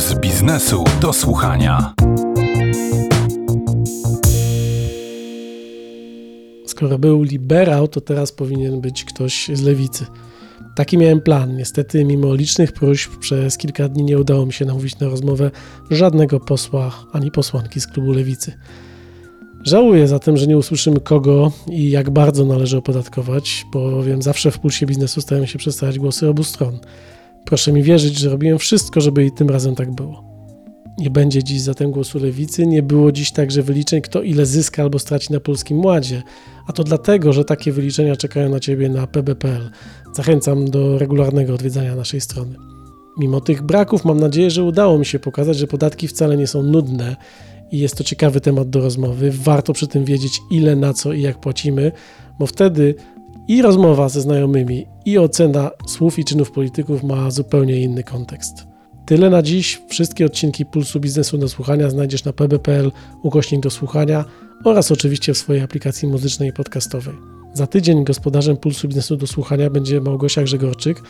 Puls biznesu do słuchania. Skoro był liberał, to teraz powinien być ktoś z lewicy. Taki miałem plan. Niestety, mimo licznych próśb, przez kilka dni nie udało mi się namówić na rozmowę żadnego posła ani posłanki z klubu lewicy. Żałuję zatem, że nie usłyszymy kogo i jak bardzo należy opodatkować, bowiem zawsze w pulsie biznesu stają się przedstawiać głosy obu stron. Proszę mi wierzyć, że robiłem wszystko, żeby i tym razem tak było. Nie będzie dziś zatem głosu lewicy, nie było dziś także wyliczeń, kto ile zyska albo straci na Polskim Ładzie, a to dlatego, że takie wyliczenia czekają na Ciebie na pb.pl. Zachęcam do regularnego odwiedzania naszej strony. Mimo tych braków mam nadzieję, że udało mi się pokazać, że podatki wcale nie są nudne i jest to ciekawy temat do rozmowy. Warto przy tym wiedzieć ile, na co i jak płacimy, bo wtedy i rozmowa ze znajomymi, i ocena słów i czynów polityków ma zupełnie inny kontekst. Tyle na dziś. Wszystkie odcinki Pulsu Biznesu do słuchania znajdziesz na pb.pl ukośnik do słuchania oraz oczywiście w swojej aplikacji muzycznej i podcastowej. Za tydzień gospodarzem Pulsu Biznesu do słuchania będzie Małgosia Grzegorczyk,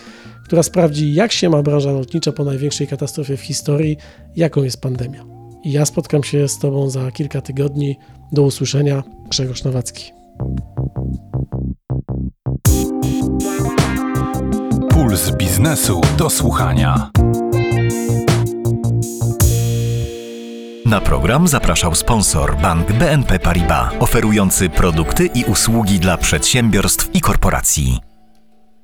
która sprawdzi, jak się ma branża lotnicza po największej katastrofie w historii, jaką jest pandemia. I ja spotkam się z Tobą za kilka tygodni. Do usłyszenia. Grzegorz Nowacki. Puls biznesu do słuchania. Na program zapraszał sponsor bank BNP Paribas, oferujący produkty i usługi dla przedsiębiorstw i korporacji.